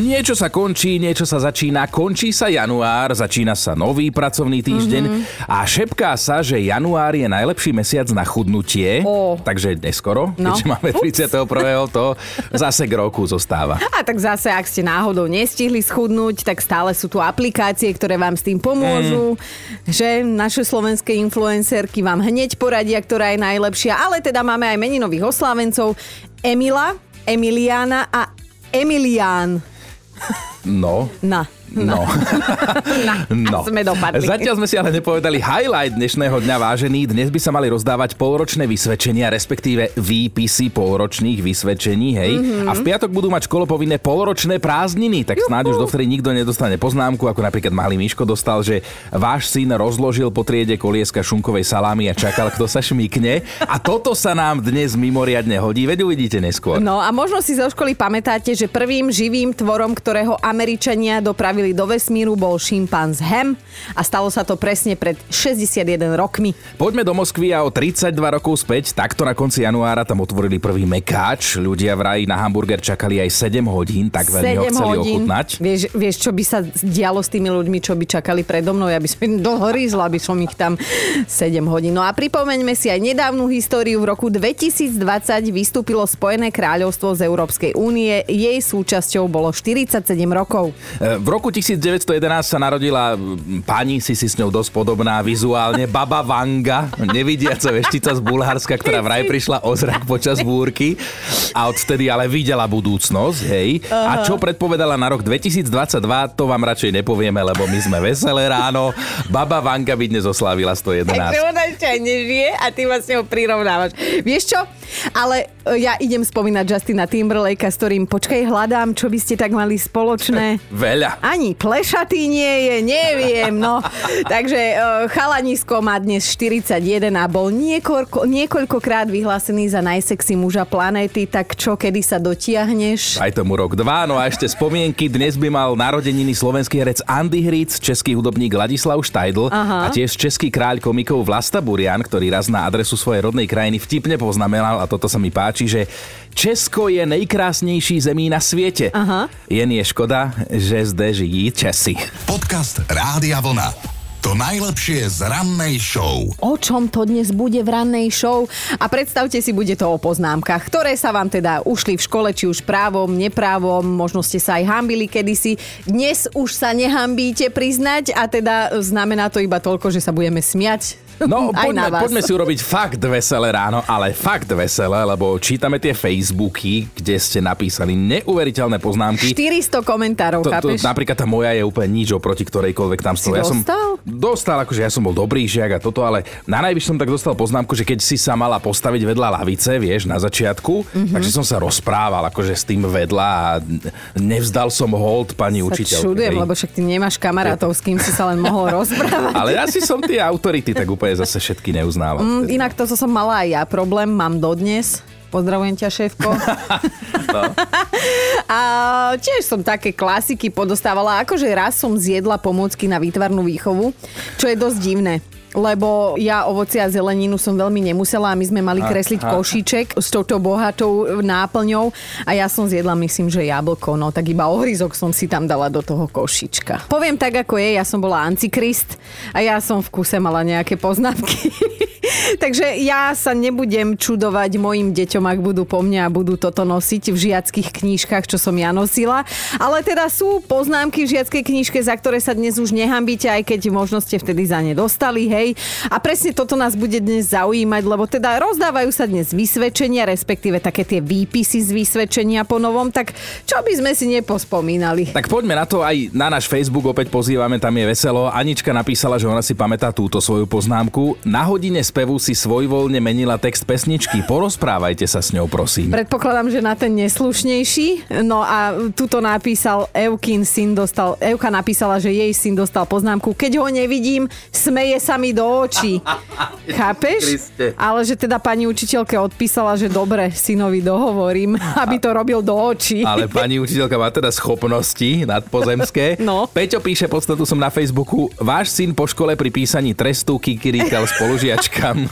Niečo sa končí, niečo sa začína, končí sa január, začína sa nový pracovný týždeň mm-hmm. a šepká sa, že január je najlepší mesiac na chudnutie, Ó. takže neskoro, No. keďže máme 31. to zase k roku zostáva. A tak zase, ak ste náhodou nestihli schudnúť, tak stále sú tu aplikácie, ktoré vám s tým pomôžu. Že naše slovenské influencerky vám hneď poradia, ktorá je najlepšia. Ale teda máme aj meninových oslávencov. Emila, Emiliana a Emilián. No, Na. No. No. A sme dopadli. Zatiaľ sme si ale nepovedali highlight dnešného dňa, vážený. Dnes by sa mali rozdávať polročné vysvedčenia, respektíve výpisy polročných vysvedčení, hej. Mhm. Mm-hmm. A v piatok budú mať školopovinné polročné prázdniny, tak snáď už dovtedy nikto nedostane poznámku, ako napríklad malý Miško dostal, že váš syn rozložil po triede kolieska šunkovej salámy a čakal, kto sa šmikne. A toto sa nám dnes mimoriadne hodí, veď uvidíte neskôr. No a možno si zo školy pamätáte, že prvým živým tvorom, ktorého Američania dopravili do vesmíru, bol šimpanz Hem a stalo sa to presne pred 61 rokmi. Poďme do Moskvy a o 32 rokov späť, takto na konci januára tam otvorili prvý mekáč. Ľudia vraj na hamburger čakali aj 7 hodín, tak veľmi ho 7 chceli hodín. ochutnať. Vieš, vieš, čo by sa dialo s tými ľuďmi, čo by čakali predo mnou? Ja by som im dlho rízla, aby som ich tam 7 hodín. No a pripomeňme si aj nedávnu históriu. V roku 2020 vystúpilo Spojené kráľovstvo z Európskej únie. Jej súčasťou bolo 47 rokov. E, V roku 1911 sa narodila pani, si si s ňou dosť podobná vizuálne, Baba Vanga, nevidiaca veštica z Bulharska, ktorá vraj prišla o zrak počas búrky a odvtedy ale videla budúcnosť, hej. A čo predpovedala na rok 2022, to vám radšej nepovieme, lebo my sme veselé ráno. Baba Vanga by dnes oslávila 111. Takže ona ešte aj nežije a ty ma s ňou prirovnávaš. Vieš čo? Ale e, ja idem spomínať Justina Timberlakea, s ktorým počkaj, hľadám, čo by ste tak mali spoločné. Veľa. Ani plešatý nie je, neviem, no. Takže uh, chalanisko má dnes 41 a bol niekoľko, niekoľkokrát vyhlásený za najsexy muža planéty, tak čo, kedy sa dotiahneš? Aj tomu rok dva, no a ešte spomienky. Dnes by mal narodeniny slovenský herec Andy Hric, český hudobník Ladislav Štajdl Aha. a tiež český kráľ komikov Vlasta Burian, ktorý raz na adresu svojej rodnej krajiny vtipne poznamenal, a toto sa mi páči, že Česko je nejkrásnejší zemí na svete. Aha. Jen je škoda, že zde žijí Česi. Podcast Rádia Vlna. To najlepšie z rannej show. O čom to dnes bude v rannej show? A predstavte si, bude to o poznámkach, ktoré sa vám teda ušli v škole, či už právom, neprávom, možno ste sa aj hambili kedysi. Dnes už sa nehambíte priznať a teda znamená to iba toľko, že sa budeme smiať. No, aj poďme, na vás. poďme si urobiť fakt veselé ráno, ale fakt veselé, lebo čítame tie Facebooky, kde ste napísali neuveriteľné poznámky. 400 komentárov, To, to, chápeš? napríklad tá moja je úplne nič oproti ktorejkoľvek tam Si stole. Ja som dostal? akože ja som bol dobrý žiak a toto, ale na najvyš som tak dostal poznámku, že keď si sa mala postaviť vedľa lavice, vieš, na začiatku, Mhm. mm-hmm. takže som sa rozprával akože s tým vedľa a nevzdal som hold pani sa učiteľke. čudujem, lebo však ty nemáš kamarátov, s kým si sa len mohol rozprávať. Ale ja si som tie autority tak úplne zase všetky neuznávam. Mm, Inak to, co som mala aj ja problém, mám dodnes. Pozdravujem ťa, šéfko. No. A tiež som také klasiky podostávala. Akože raz som zjedla pomôcky na výtvarnú výchovu, čo je dosť divné. Lebo ja ovoci a zeleninu som veľmi nemusela a my sme mali kresliť Aha. košíček s touto bohatou náplňou a ja som zjedla, myslím, že jablko, no tak iba ohryzok som si tam dala do toho košička. Poviem tak, ako je, ja som bola antikrist a ja som v kuse mala nejaké poznámky. Takže ja sa nebudem čudovať mojim deťom, ak budú po mne a budú toto nosiť v žiackých knížkach, čo som ja nosila. Ale teda sú poznámky v žiackej knižke, za ktoré sa dnes už nehambíte, aj keď možno ste vtedy za ne dostali, hej. A presne toto nás bude dnes zaujímať, lebo teda rozdávajú sa dnes vysvedčenia, respektíve také tie výpisy z vysvedčenia po novom, tak čo by sme si nepospomínali? Tak poďme na to, aj na náš Facebook opäť pozývame, tam je veselo. Anička napísala, že ona si pamätá túto svoju poznámku. Na hodine spevu si svojvoľne menila text pesničky. Porozprávajte sa s ňou, prosím. Predpokladám, že na ten neslušnejší. No a tuto napísal Eukin syn dostal, Euka napísala, že jej syn dostal poznámku, keď ho nevidím, smeje sa mi do očí. Chápeš? Kriste. Ale že teda pani učiteľke odpísala, že dobre, synovi dohovorím, aby to robil do očí. Ale pani učiteľka má teda schopnosti nadpozemské. No. Peťo píše, podstatu som na Facebooku, váš syn po škole pri písaní trestu kikiríkal spolužiačkam.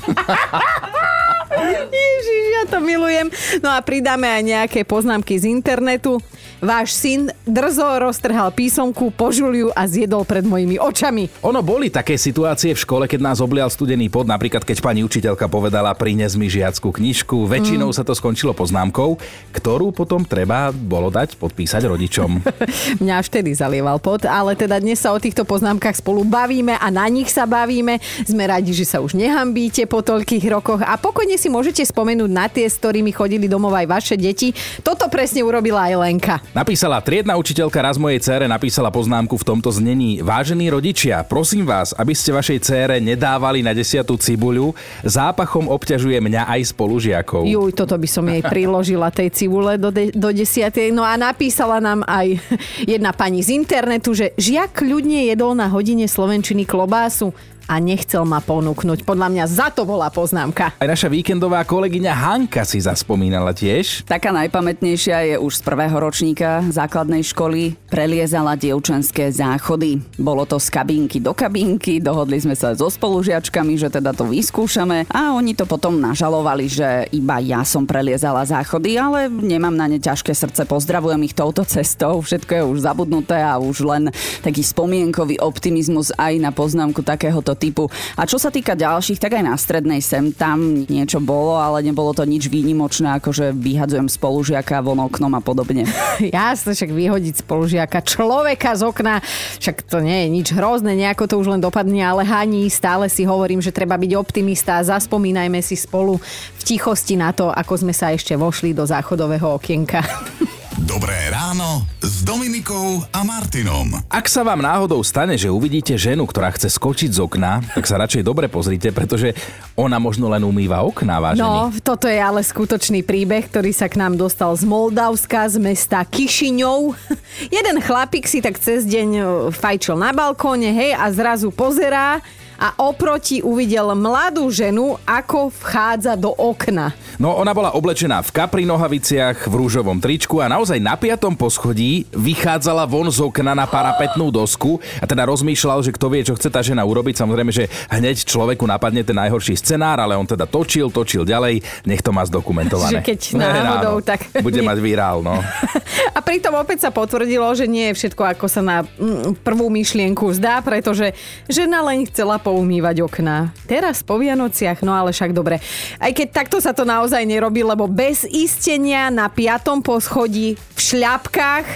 Ježi to milujem. No a pridáme aj nejaké poznámky z internetu. Váš syn drzo roztrhal písomku, požul ju a zjedol pred mojimi očami. Ono boli také situácie v škole, keď nás oblial studený pod, napríklad keď pani učiteľka povedala prines mi žiackú knižku. Väčšinou mm. sa to skončilo poznámkou, ktorú potom treba bolo dať podpísať rodičom. Mňa až vtedy zalieval pod, ale teda dnes sa o týchto poznámkach spolu bavíme a na nich sa bavíme. Sme radi, že sa už nehambíte po toľkých rokoch a pokojne si môžete spomenúť na tie, s ktorými chodili domov aj vaše deti. Toto presne urobila aj Lenka. Napísala triedna učiteľka raz mojej cére napísala poznámku v tomto znení. Vážení rodičia, prosím vás, aby ste vašej cére nedávali na desiatu cibuľu. Zápachom obťažuje mňa aj spolužiakov. Juj, toto by som jej priložila tej cibule do, de- do desiatej. No a napísala nám aj jedna pani z internetu, že žiak ľudne jedol na hodine slovenčiny klobásu a nechcel ma ponúknuť. Podľa mňa za to bola poznámka. Aj naša víkendová kolegyňa Hanka si zaspomínala tiež. Taká najpamätnejšia je už z prvého ročníka základnej školy. Preliezala dievčenské záchody. Bolo to z kabinky do kabinky, dohodli sme sa so spolužiačkami, že teda to vyskúšame a oni to potom nažalovali, že iba ja som preliezala záchody, ale nemám na ne ťažké srdce, pozdravujem ich touto cestou, všetko je už zabudnuté a už len taký spomienkový optimizmus aj na poznámku takéhoto typu. A čo sa týka ďalších, tak aj na strednej sem tam niečo bolo, ale nebolo to nič výnimočné, ako že vyhadzujem spolužiaka von oknom a podobne. Jasne, však vyhodiť spolužiaka človeka z okna, však to nie je nič hrozné, nejako to už len dopadne, ale haní, stále si hovorím, že treba byť optimista a zaspomínajme si spolu v tichosti na to, ako sme sa ešte vošli do záchodového okienka. Dobré ráno s Dominikou a Martinom. Ak sa vám náhodou stane, že uvidíte ženu, ktorá chce skočiť z okna, tak sa radšej dobre pozrite, pretože ona možno len umýva okná, vážení. No, toto je ale skutočný príbeh, ktorý sa k nám dostal z Moldavska, z mesta Kišiňov. Jeden chlapík si tak cez deň e, fajčil na balkóne, hej, a zrazu pozerá, a oproti uvidel mladú ženu, ako vchádza do okna. No ona bola oblečená v kapri nohaviciach, v rúžovom tričku a naozaj na piatom poschodí vychádzala von z okna na parapetnú dosku a teda rozmýšľal, že kto vie, čo chce tá žena urobiť. Samozrejme, že hneď človeku napadne ten najhorší scenár, ale on teda točil, točil ďalej, nech to má zdokumentované. Že keď náhodou, tak... Bude mať virál, no. A pritom opäť sa potvrdilo, že nie je všetko ako sa na mm, prvú myšlienku zdá, pretože žena len chcela poumývať okná. Teraz po Vianociach, no ale však dobre. Aj keď takto sa to naozaj nerobí, lebo bez istenia na piatom poschodí v šľapkách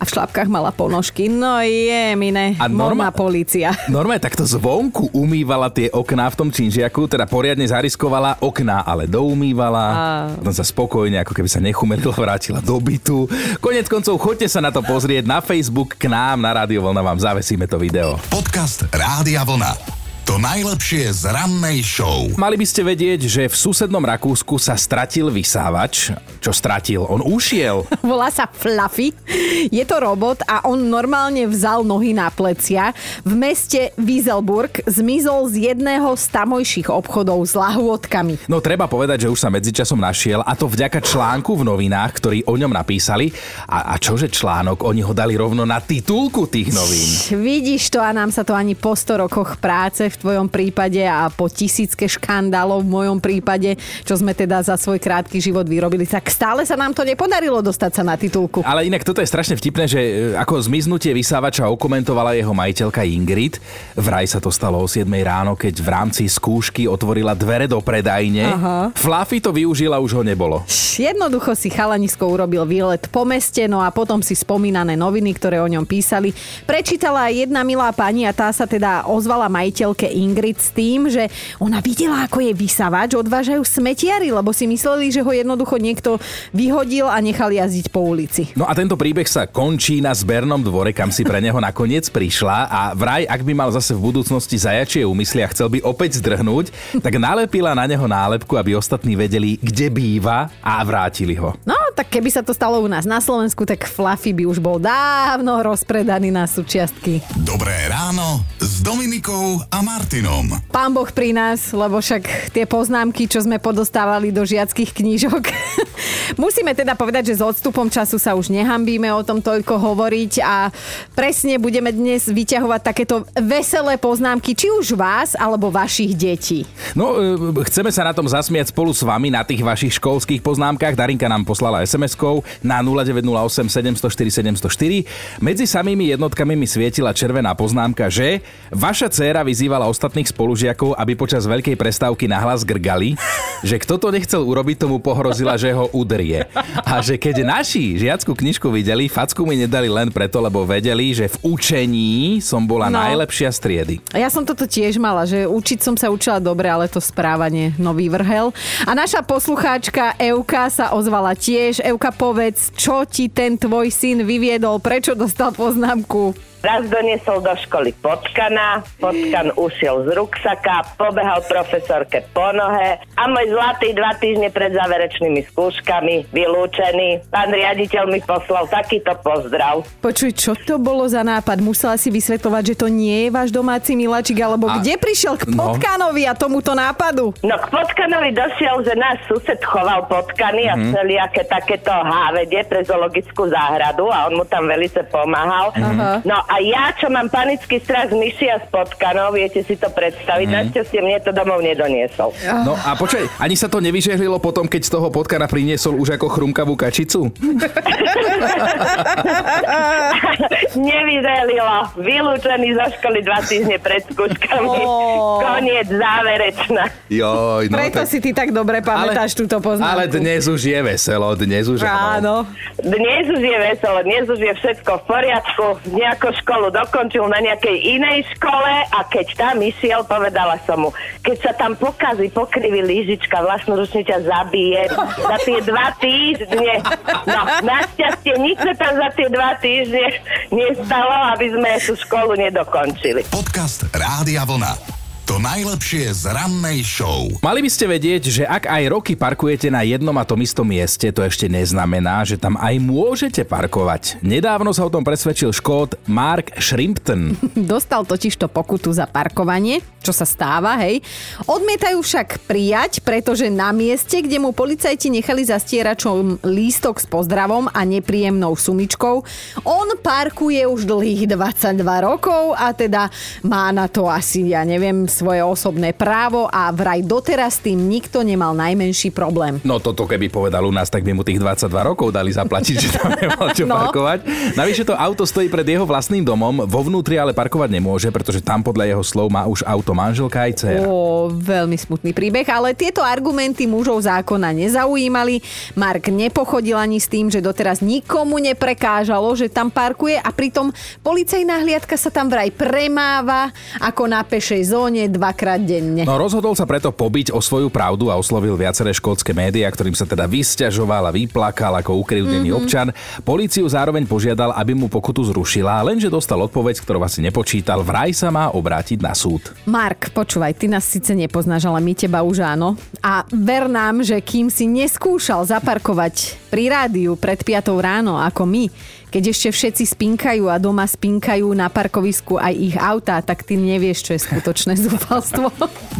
a v šlapkách mala ponožky. No je, mine, a norma, policia. Norma takto zvonku umývala tie okná v tom činžiaku, teda poriadne zariskovala okná, ale doumývala. A... Potom sa spokojne, ako keby sa nechumerila, vrátila do bytu. Konec koncov, choďte sa na to pozrieť na Facebook k nám, na Rádio Vlna vám zavesíme to video. Podcast Rádia Vlna. To najlepšie z rannej show. Mali by ste vedieť, že v susednom Rakúsku sa stratil vysávač. Čo stratil? On ušiel. Volá sa Fluffy. Je to robot a on normálne vzal nohy na plecia. V meste Wieselburg zmizol z jedného z tamojších obchodov s lahôdkami. No treba povedať, že už sa medzičasom našiel a to vďaka článku v novinách, ktorý o ňom napísali. A, a čože článok? Oni ho dali rovno na titulku tých novín. Vidíš to a nám sa to ani po 100 rokoch práce v tvojom prípade a po tisícke škandálov v mojom prípade, čo sme teda za svoj krátky život vyrobili, tak stále sa nám to nepodarilo dostať sa na titulku. Ale inak toto je strašne vtipné, že e, ako zmiznutie vysávača okomentovala jeho majiteľka Ingrid. Vraj sa to stalo o 7 ráno, keď v rámci skúšky otvorila dvere do predajne. Aha. Fluffy to využila, už ho nebolo. Jednoducho si chalanisko urobil výlet po meste, no a potom si spomínané noviny, ktoré o ňom písali. Prečítala jedna milá pani a tá sa teda ozvala majiteľke Ingrid s tým, že ona videla, ako je vysavač, odvážajú smetiari, lebo si mysleli, že ho jednoducho niekto vyhodil a nechal jazdiť po ulici. No a tento príbeh sa končí na zbernom dvore, kam si pre neho nakoniec prišla a vraj, ak by mal zase v budúcnosti zajačie úmysly a chcel by opäť zdrhnúť, tak nalepila na neho nálepku, aby ostatní vedeli, kde býva a vrátili ho. No, tak keby sa to stalo u nás na Slovensku, tak Fluffy by už bol dávno rozpredaný na súčiastky. Dobré ráno s Dominikou a Mar- Martinom. Pán Boh pri nás, lebo však tie poznámky, čo sme podostávali do žiackých knížok, Musíme teda povedať, že s odstupom času sa už nehambíme o tom toľko hovoriť a presne budeme dnes vyťahovať takéto veselé poznámky, či už vás, alebo vašich detí. No, e, chceme sa na tom zasmiať spolu s vami na tých vašich školských poznámkach. Darinka nám poslala SMS-kou na 0908 704 704. Medzi samými jednotkami mi svietila červená poznámka, že vaša dcéra vyzývala ostatných spolužiakov, aby počas veľkej prestávky nahlas grgali, že kto to nechcel urobiť, tomu pohrozila, že ho udrie. A že keď naši žiackú knižku videli, facku mi nedali len preto, lebo vedeli, že v učení som bola No. najlepšia z triedy. A Ja som toto tiež mala, že učiť som sa učila dobre, ale to správanie nový vrhel. A naša poslucháčka Euka sa ozvala tiež. Euka, povedz, čo ti ten tvoj syn vyviedol, prečo dostal poznámku? Raz doniesol do školy potkana, potkan ušiel z ruksaka, pobehal profesorke po nohe a môj zlatý dva týždne pred záverečnými skúškami vylúčený. Pán riaditeľ mi poslal takýto pozdrav. Počuj, čo to bolo za nápad? Musela si vysvetľovať, že to nie je váš domáci miláčik, alebo A- kde prišiel k no. potkanovi a tomuto nápadu? No k potkanovi došiel, že náš sused choval potkany a všelijaké takéto hávede pre zoologickú záhradu a on mu tam velice pomáhal. Aha. No a ja, čo mám panický strach z myši a z potkanov, viete si to predstaviť, našťastie mne to domov nedoniesol. No a počkaj, ani sa to nevyžehlilo potom, keď z toho potkana priniesol už ako chrumkavú kačicu? Nevyzelilo. Vylúčený zo školy dva týždne pred skúškami. Ó. Koniec záverečná. Joj, no Preto si ty tak dobre pamätáš túto poznámku. Ale dnes už je veselo, dnes už Áno. Dnes už je veselo, dnes už je všetko v poriadku. Nejakú školu dokončil na nejakej inej škole a keď tam išiel, povedala som mu, keď sa tam pokazí, pokriví lížička, vlastnú ručne ťa zabije za tie dva týždne. No, našťastie nič sa tam za tie dva týždne nestalo, aby sme tú školu nedokončili. Podcast Rádia Vlna. To najlepšie z rannej show. Mali by ste vedieť, že ak aj roky parkujete na jednom a tom istom mieste, to ešte neznamená, že tam aj môžete parkovať. Nedávno sa o tom presvedčil škód Mark Shrimpton. Dostal totiž to pokutu za parkovanie, čo sa stáva, hej. Odmietajú však prijať, pretože na mieste, kde mu policajti nechali za stieračom lístok s pozdravom a nepríjemnou sumičkou, on parkuje už dlhých 22 rokov a teda má na to asi, ja neviem, svoje osobné právo a vraj doteraz tým nikto nemal najmenší problém. No toto keby povedal u nás, tak by mu tých 22 rokov dali zaplatiť, že tam nemal čo No. parkovať. Navyše to auto stojí pred jeho vlastným domom, vo vnútri ale parkovať nemôže, pretože tam podľa jeho slov má už auto manželka aj dcera. Ó, veľmi smutný príbeh, ale tieto argumenty mužov zákona nezaujímali. Mark nepochodil ani s tým, že doteraz nikomu neprekážalo, že tam parkuje a pritom policajná hliadka sa tam vraj premáva ako na pešej zóne dvakrát denne. No rozhodol sa preto pobiť o svoju pravdu a oslovil viaceré škótske médiá, ktorým sa teda vysťažoval a vyplakal ako ukrivdený mm-hmm. občan. Políciu zároveň požiadal, aby mu pokutu zrušila, lenže dostal odpoveď, ktorú asi nepočítal, vraj sa má obrátiť na súd. Mark, počúvaj, ty nás síce nepoznáš, ale my teba už áno. A ver nám, že kým si neskúšal zaparkovať pri rádiu pred 5 ráno ako my, keď ešte všetci spinkajú a doma spinkajú na parkovisku aj ich autá, tak ty nevieš, čo je skutočné zúfalstvo.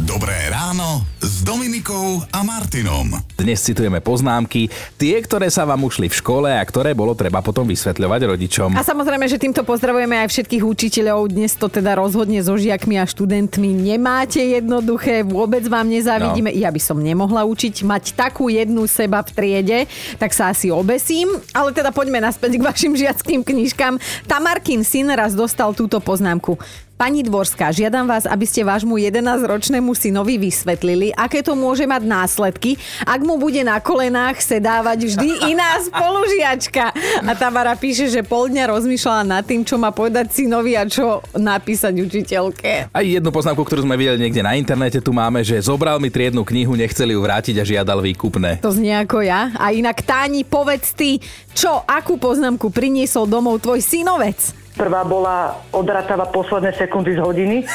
Dobré ráno s Dominikou a Martinom. Dnes citujeme poznámky, tie, ktoré sa vám ušli v škole a ktoré bolo treba potom vysvetľovať rodičom. A samozrejme, že týmto pozdravujeme aj všetkých učiteľov. Dnes to teda rozhodne so žiakmi a študentmi nemáte jednoduché, vôbec vám nezávidíme. No. Ja by som nemohla učiť mať takú jednu seba v triede, tak sa asi obesím. Ale teda poďme naspäť k vašim žiackým knižkám. Tamarkin syn raz dostal túto poznámku. Pani Dvorská, žiadam vás, aby ste vášmu 11-ročnému synovi vysvetlili, aké to môže mať následky, ak mu bude na kolenách sedávať vždy iná spolužiačka. A Tamara píše, že pol dňa rozmýšľala nad tým, čo má povedať synovi a čo napísať učiteľke. Aj jednu poznámku, ktorú sme videli niekde na internete, tu máme, že zobral mi triednu knihu, nechceli ju vrátiť a žiadal výkupné. To znie ako ja. A inak Táni, povedz ty, čo, akú poznámku priniesol domov tvoj synovec? Prvá bola odratava posledné sekundy z hodiny.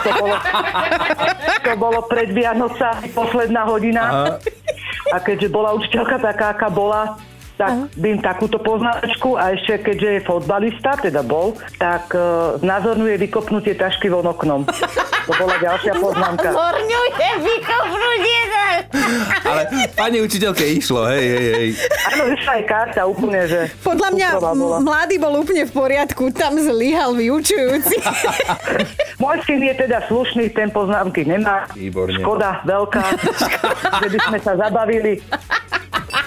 To bolo, to bolo pred Vianocami posledná hodina. Aha. A keďže bola učiteľka taká, aká bola, tak bym takúto poznáčku a ešte keďže je fotbalista, teda bol, tak uh, znázorňuje vykopnutie tašky von oknom. To bola ďalšia poznámka. Zorňuje vykopnutie Ale pani učiteľke išlo, hej, hej, hej. Áno, vyšla aj karta úplne, že... Podľa mňa m- mladý bol úplne v poriadku, tam zlyhal vyučujúci. Môj syn je teda slušný, ten poznámky nemá. Výborne. Škoda veľká, že by sme sa zabavili.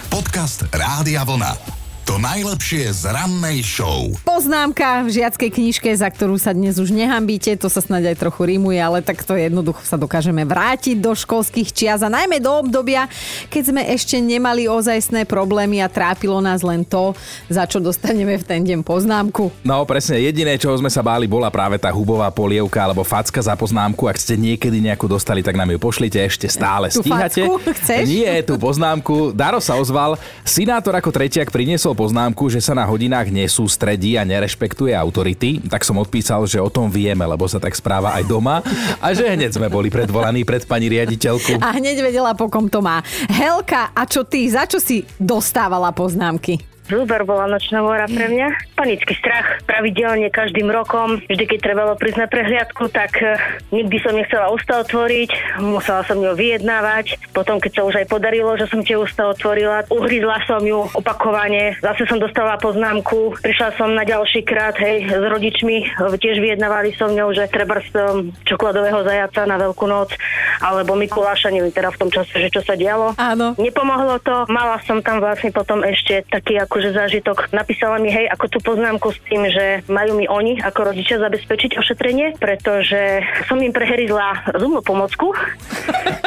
Podcast Rádia Vlna. To najlepšie z rannej show. Poznámka v žiackej knižke, za ktorú sa dnes už nehambíte, to sa snáď aj trochu rímuje, ale takto jednoducho sa dokážeme vrátiť do školských čias a najmä do obdobia, keď sme ešte nemali ozajstné problémy a trápilo nás len to, za čo dostaneme v ten deň poznámku. No presne, jediné, čoho sme sa báli, bola práve tá hubová polievka alebo facka za poznámku. Ak ste niekedy nejakú dostali, tak nám ju pošlite ešte stále. Tú Stíhate? facku chceš? Nie, tú poznámku. Daro sa ozval. Sinátor ako tretiak priniesol poznámku, že sa na hodinách nesústredí a nerešpektuje autority. Tak som odpísal, že o tom vieme, lebo sa tak správa aj doma. A že hneď sme boli predvolaní pred pani riaditeľku. A hneď vedela, po kom to má. Helka, a čo ty, za čo si dostávala poznámky? Super bola nočná mora pre mňa. Panický strach pravidelne každým rokom. Vždy, keď trebalo prísť na prehliadku, tak eh, nikdy som nechcela ústa otvoriť. Musela som ju vyjednávať. Potom, keď sa už aj podarilo, že som tie ústa otvorila, uhryzla som ju opakovane. Zase som dostala poznámku. Prišla som na ďalší krát, hej, s rodičmi. eh, Tiež vyjednávali so mňou, že treba z um, čokoládového zajaca na Veľkú noc alebo Mikuláša, neviem teda v tom čase, že čo sa dialo. Áno. Nepomohlo to, mala som tam vlastne potom ešte taký akože zážitok. Napísala mi, hej, ako tú poznámku s tým, že majú mi oni ako rodičia zabezpečiť ošetrenie, pretože som im preherizla zubnú pomocku.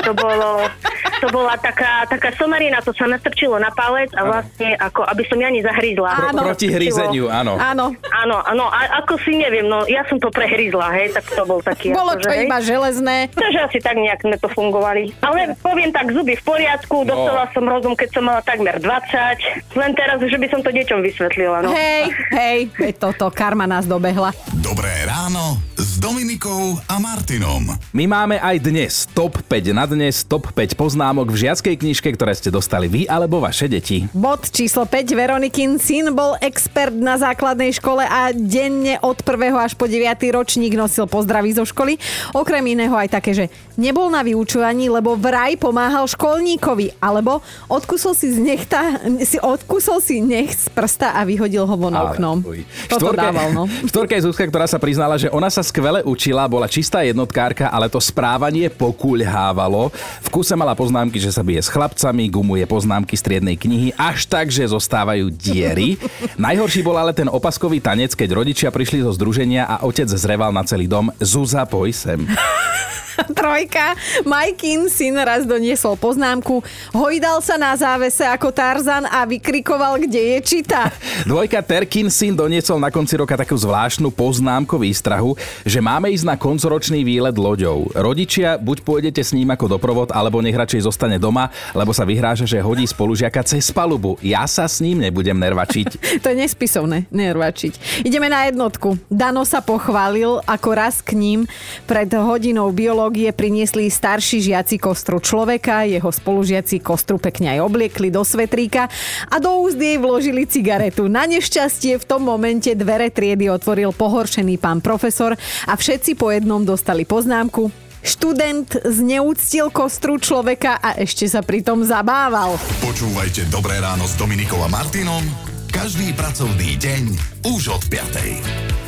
to bolo, to bola taká, taká somarina, to sa nastrčilo na palec a vlastne ako, aby som ja nezahryzla. Áno. Proti hryzeniu, áno. Áno, Áno, áno, a ako si neviem, no ja som to prehryzla, hej, tak to bol taký bolo akože, to hej. iba železné. Takže asi tak nejak sme to fungovali. Ale poviem tak, zuby v poriadku, dostala som rozum, keď som mala takmer 20. Len teraz, že by som to deťom vysvetlila. No. Hej, hej, toto, karma nás dobehla. Dobré ráno s Dominikou a Martinom. My máme aj dnes top 5 na dnes, top 5 poznámok v žiackej knižke, ktoré ste dostali vy alebo vaše deti. Bod číslo 5. Veronikin syn bol expert na základnej škole a denne od 1. až po 9. ročník nosil pozdravy zo školy. Okrem iného aj také, že nebol na vyučovaní, lebo vraj pomáhal školníkovi, alebo odkusol si z nechta, si odkusol si nech z prsta a vyhodil ho von oknom. Štvorka- dával, no. Štvorka je Zuzka, ktorá sa priznala, že ona sa skvele učila, bola čistá jednotkárka, ale to správanie pokuľhávalo. V kuse mala poznámky, že sa bije s chlapcami, gumuje poznámky z triednej knihy, až tak, že zostávajú diery. Najhorší bol ale ten opaskový tanec, keď rodičia prišli zo združenia a otec zreval na celý dom. Zuza, poj sem. Trojka. Majkin syn raz doniesol poznámku. Hojdal sa na závese ako Tarzan a vykrikoval, kde je čita. Dvojka Terkin syn doniesol na konci roka takú zvláštnu poznámku výstrahu, že máme ísť na koncoročný výlet loďou. Rodičia, buď pôjdete s ním ako doprovod, alebo nech radšej zostane doma, lebo sa vyhráža, že hodí spolužiaka cez palubu. Ja sa s ním nebudem nervačiť. To je nespisovné, nervačiť. Ideme na jednotku. Dano sa pochválil, ako raz k ním pred hodinou biológie priniesli starší žiaci kostru človeka, jeho spolužiaci kostru pekne aj obliekli do svetríka a do úst jej vložili cigaretu. Na nešťastie v tom momente dvere triedy otvoril pohoršený pán profesor a všetci po jednom dostali poznámku. Študent zneúctil kostru človeka a ešte sa pritom zabával. Počúvajte Dobré ráno s Dominikou a Martinom každý pracovný deň už od 5.